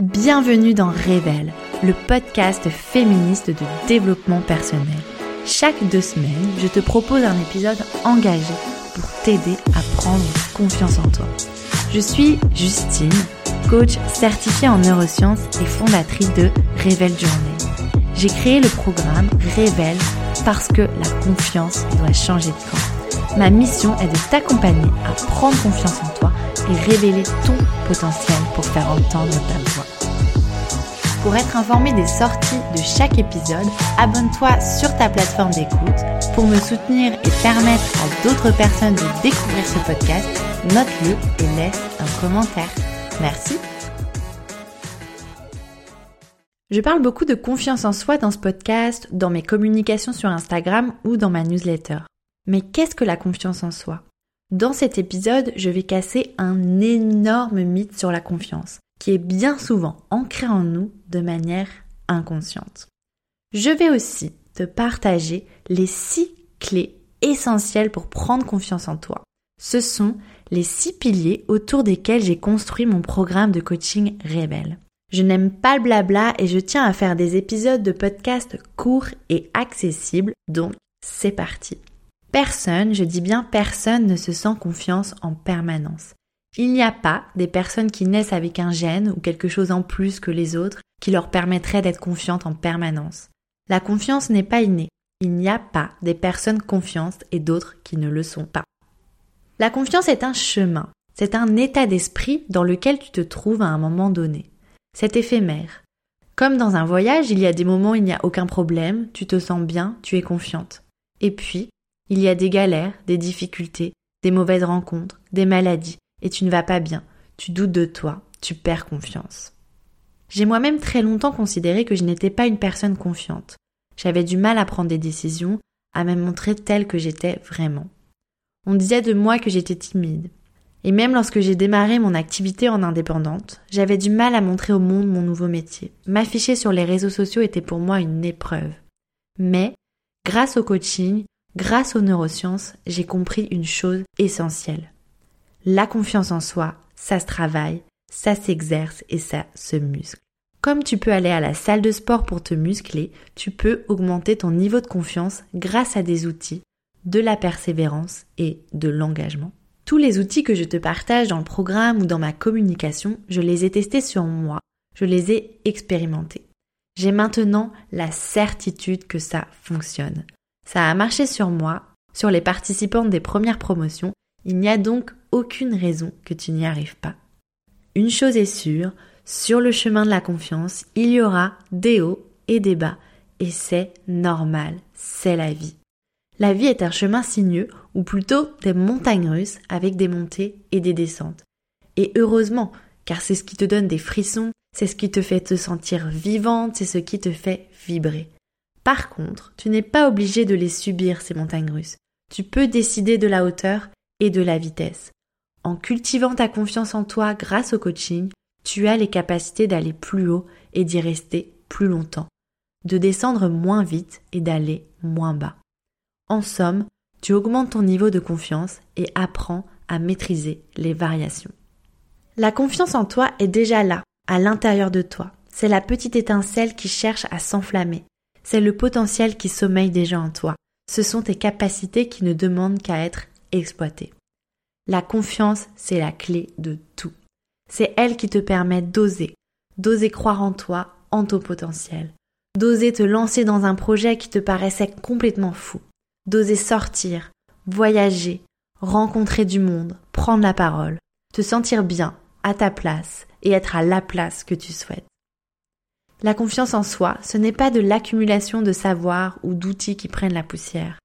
Bienvenue dans Révèle, le podcast féministe de développement personnel. Chaque deux semaines, je te propose un épisode engagé pour t'aider à prendre confiance en toi. Je suis Justine, coach certifiée en neurosciences et fondatrice de Révèle Journée. J'ai créé le programme Révèle parce que la confiance doit changer de camp. Ma mission est de t'accompagner à prendre confiance en toi et révéler ton potentiel pour faire entendre ta voix. Pour être informé des sorties de chaque épisode, abonne-toi sur ta plateforme d'écoute. Pour me soutenir et permettre à d'autres personnes de découvrir ce podcast, note-le et laisse un commentaire. Merci. Je parle beaucoup de confiance en soi dans ce podcast, dans mes communications sur Instagram ou dans ma newsletter. Mais qu'est-ce que la confiance en soi? Dans cet épisode, je vais casser un énorme mythe sur la confiance qui est bien souvent ancré en nous de manière inconsciente. Je vais aussi te partager les six clés essentielles pour prendre confiance en toi. Ce sont les six piliers autour desquels j'ai construit mon programme de coaching Rebelle. Je n'aime pas le blabla et je tiens à faire des épisodes de podcast courts et accessibles, donc c'est parti. Personne, je dis bien personne, ne se sent confiance en permanence. Il n'y a pas des personnes qui naissent avec un gène ou quelque chose en plus que les autres qui leur permettrait d'être confiantes en permanence. La confiance n'est pas innée. Il n'y a pas des personnes confiantes et d'autres qui ne le sont pas. La confiance est un chemin. C'est un état d'esprit dans lequel tu te trouves à un moment donné. C'est éphémère. Comme dans un voyage, il y a des moments où il n'y a aucun problème, tu te sens bien, tu es confiante. Et puis, il y a des galères, des difficultés, des mauvaises rencontres, des maladies, et tu ne vas pas bien, tu doutes de toi, tu perds confiance. J'ai moi-même très longtemps considéré que je n'étais pas une personne confiante. J'avais du mal à prendre des décisions, à me montrer telle que j'étais vraiment. On disait de moi que j'étais timide. Et même lorsque j'ai démarré mon activité en indépendante, j'avais du mal à montrer au monde mon nouveau métier. M'afficher sur les réseaux sociaux était pour moi une épreuve. Mais, grâce au coaching, grâce aux neurosciences, j'ai compris une chose essentielle. La confiance en soi, ça se travaille, ça s'exerce et ça se muscle. Comme tu peux aller à la salle de sport pour te muscler, tu peux augmenter ton niveau de confiance grâce à des outils, de la persévérance et de l'engagement. Tous les outils que je te partage dans le programme ou dans ma communication, je les ai testés sur moi, je les ai expérimentés. J'ai maintenant la certitude que ça fonctionne. Ça a marché sur moi, sur les participantes des premières promotions il n'y a donc aucune raison que tu n'y arrives pas. Une chose est sûre, sur le chemin de la confiance, il y aura des hauts et des bas, et c'est normal, c'est la vie. La vie est un chemin sinueux, ou plutôt des montagnes russes avec des montées et des descentes. Et heureusement, car c'est ce qui te donne des frissons, c'est ce qui te fait te sentir vivante, c'est ce qui te fait vibrer. Par contre, tu n'es pas obligé de les subir, ces montagnes russes. Tu peux décider de la hauteur et de la vitesse. En cultivant ta confiance en toi grâce au coaching, tu as les capacités d'aller plus haut et d'y rester plus longtemps, de descendre moins vite et d'aller moins bas. En somme, tu augmentes ton niveau de confiance et apprends à maîtriser les variations. La confiance en toi est déjà là, à l'intérieur de toi. C'est la petite étincelle qui cherche à s'enflammer. C'est le potentiel qui sommeille déjà en toi. Ce sont tes capacités qui ne demandent qu'à être exploiter. La confiance, c'est la clé de tout. C'est elle qui te permet d'oser, d'oser croire en toi, en ton potentiel, d'oser te lancer dans un projet qui te paraissait complètement fou, d'oser sortir, voyager, rencontrer du monde, prendre la parole, te sentir bien, à ta place et être à la place que tu souhaites. La confiance en soi, ce n'est pas de l'accumulation de savoir ou d'outils qui prennent la poussière.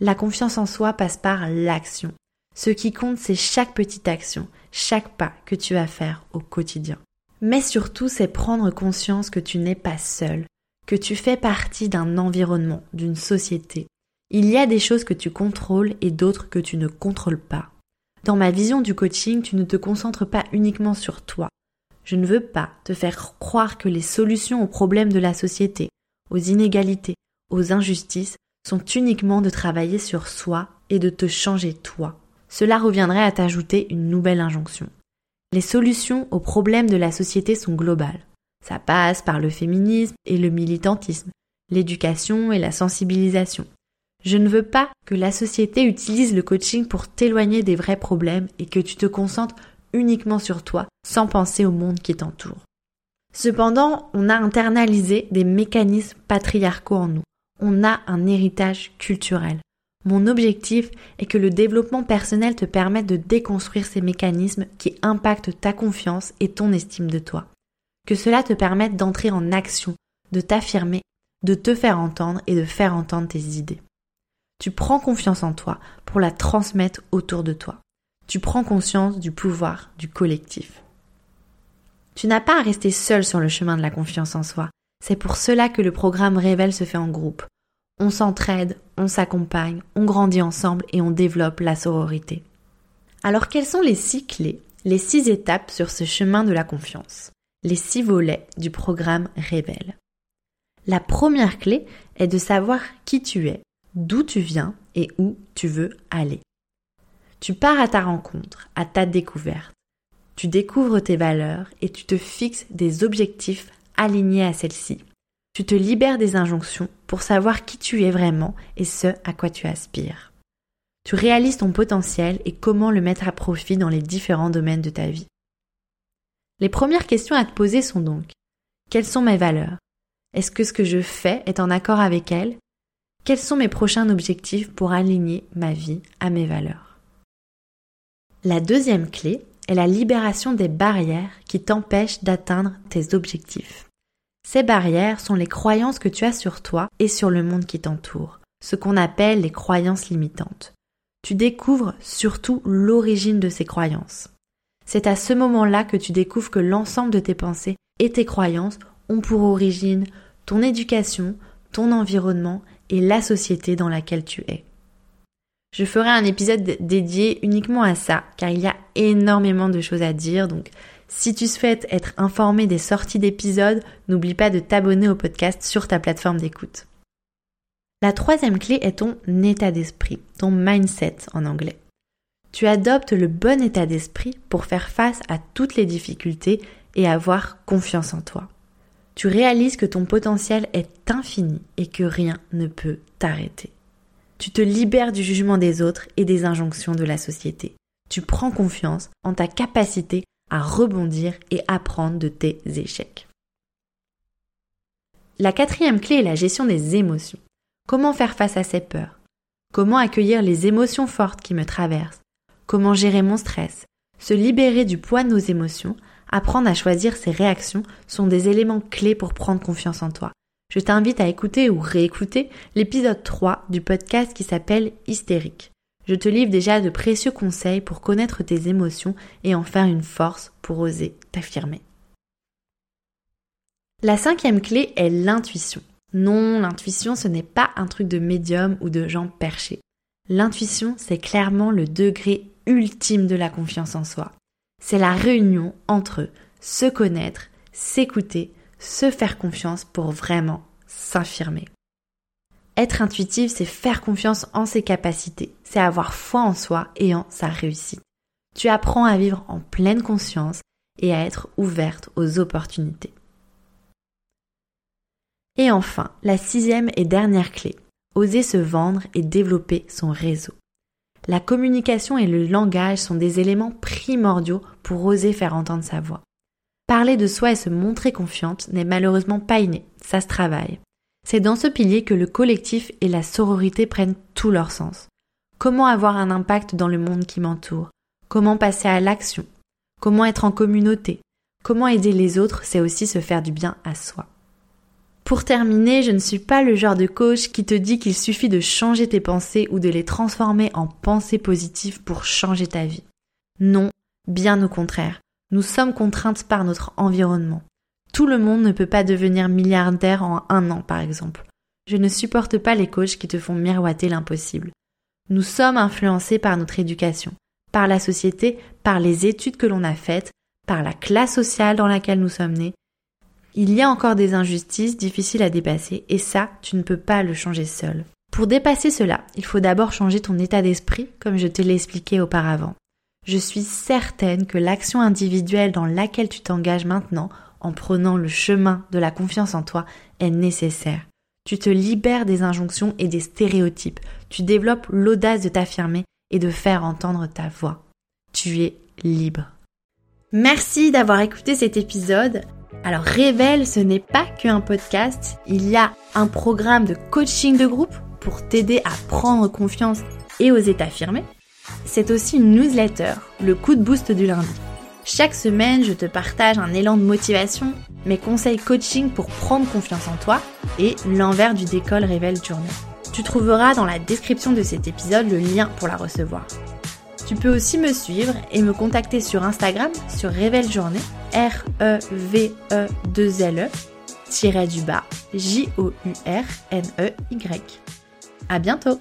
La confiance en soi passe par l'action. Ce qui compte, c'est chaque petite action, chaque pas que tu vas faire au quotidien. Mais surtout, c'est prendre conscience que tu n'es pas seul, que tu fais partie d'un environnement, d'une société. Il y a des choses que tu contrôles et d'autres que tu ne contrôles pas. Dans ma vision du coaching, tu ne te concentres pas uniquement sur toi. Je ne veux pas te faire croire que les solutions aux problèmes de la société, aux inégalités, aux injustices sont uniquement de travailler sur soi et de te changer toi. Cela reviendrait à t'ajouter une nouvelle injonction. Les solutions aux problèmes de la société sont globales. Ça passe par le féminisme et le militantisme, l'éducation et la sensibilisation. Je ne veux pas que la société utilise le coaching pour t'éloigner des vrais problèmes et que tu te concentres uniquement sur toi sans penser au monde qui t'entoure. Cependant, on a internalisé des mécanismes patriarcaux en nous. On a un héritage culturel. Mon objectif est que le développement personnel te permette de déconstruire ces mécanismes qui impactent ta confiance et ton estime de toi. Que cela te permette d'entrer en action, de t'affirmer, de te faire entendre et de faire entendre tes idées. Tu prends confiance en toi pour la transmettre autour de toi. Tu prends conscience du pouvoir du collectif. Tu n'as pas à rester seul sur le chemin de la confiance en soi. C'est pour cela que le programme Révèle se fait en groupe. On s'entraide, on s'accompagne, on grandit ensemble et on développe la sororité. Alors quelles sont les six clés, les six étapes sur ce chemin de la confiance? Les six volets du programme Révèle. La première clé est de savoir qui tu es, d'où tu viens et où tu veux aller. Tu pars à ta rencontre, à ta découverte. Tu découvres tes valeurs et tu te fixes des objectifs alignés à celles-ci. Tu te libères des injonctions pour savoir qui tu es vraiment et ce à quoi tu aspires. Tu réalises ton potentiel et comment le mettre à profit dans les différents domaines de ta vie. Les premières questions à te poser sont donc quelles sont mes valeurs? Est-ce que ce que je fais est en accord avec elles? Quels sont mes prochains objectifs pour aligner ma vie à mes valeurs? La deuxième clé est la libération des barrières qui t'empêchent d'atteindre tes objectifs. Ces barrières sont les croyances que tu as sur toi et sur le monde qui t'entoure, ce qu'on appelle les croyances limitantes. Tu découvres surtout l'origine de ces croyances. C'est à ce moment-là que tu découvres que l'ensemble de tes pensées et tes croyances ont pour origine ton éducation, ton environnement et la société dans laquelle tu es. Je ferai un épisode dédié uniquement à ça, car il y a énormément de choses à dire, donc si tu souhaites être informé des sorties d'épisodes, n'oublie pas de t'abonner au podcast sur ta plateforme d'écoute. La troisième clé est ton état d'esprit, ton mindset en anglais. Tu adoptes le bon état d'esprit pour faire face à toutes les difficultés et avoir confiance en toi. Tu réalises que ton potentiel est infini et que rien ne peut t'arrêter. Tu te libères du jugement des autres et des injonctions de la société. Tu prends confiance en ta capacité à rebondir et apprendre de tes échecs. La quatrième clé est la gestion des émotions. Comment faire face à ces peurs? Comment accueillir les émotions fortes qui me traversent? Comment gérer mon stress? Se libérer du poids de nos émotions, apprendre à choisir ses réactions sont des éléments clés pour prendre confiance en toi je t'invite à écouter ou réécouter l'épisode 3 du podcast qui s'appelle Hystérique. Je te livre déjà de précieux conseils pour connaître tes émotions et en faire une force pour oser t'affirmer. La cinquième clé est l'intuition. Non, l'intuition, ce n'est pas un truc de médium ou de gens perchés. L'intuition, c'est clairement le degré ultime de la confiance en soi. C'est la réunion entre se connaître, s'écouter, se faire confiance pour vraiment s'affirmer. Être intuitive, c'est faire confiance en ses capacités, c'est avoir foi en soi et en sa réussite. Tu apprends à vivre en pleine conscience et à être ouverte aux opportunités. Et enfin, la sixième et dernière clé, oser se vendre et développer son réseau. La communication et le langage sont des éléments primordiaux pour oser faire entendre sa voix. Parler de soi et se montrer confiante n'est malheureusement pas inné, ça se travaille. C'est dans ce pilier que le collectif et la sororité prennent tout leur sens. Comment avoir un impact dans le monde qui m'entoure? Comment passer à l'action? Comment être en communauté? Comment aider les autres, c'est aussi se faire du bien à soi. Pour terminer, je ne suis pas le genre de coach qui te dit qu'il suffit de changer tes pensées ou de les transformer en pensées positives pour changer ta vie. Non, bien au contraire. Nous sommes contraintes par notre environnement. Tout le monde ne peut pas devenir milliardaire en un an, par exemple. Je ne supporte pas les coachs qui te font miroiter l'impossible. Nous sommes influencés par notre éducation, par la société, par les études que l'on a faites, par la classe sociale dans laquelle nous sommes nés. Il y a encore des injustices difficiles à dépasser et ça, tu ne peux pas le changer seul. Pour dépasser cela, il faut d'abord changer ton état d'esprit, comme je te l'ai expliqué auparavant je suis certaine que l'action individuelle dans laquelle tu t'engages maintenant en prenant le chemin de la confiance en toi est nécessaire. Tu te libères des injonctions et des stéréotypes. Tu développes l'audace de t'affirmer et de faire entendre ta voix. Tu es libre. Merci d'avoir écouté cet épisode. Alors Révèle, ce n'est pas qu'un podcast, il y a un programme de coaching de groupe pour t'aider à prendre confiance et oser t'affirmer. C'est aussi une newsletter, le coup de boost du lundi. Chaque semaine, je te partage un élan de motivation, mes conseils coaching pour prendre confiance en toi et l'envers du décolle Révèle Journée. Tu trouveras dans la description de cet épisode le lien pour la recevoir. Tu peux aussi me suivre et me contacter sur Instagram sur Révèle Journée, R-E-V-E-2-L-E, tiré du bas, J-O-U-R-N-E-Y. À bientôt!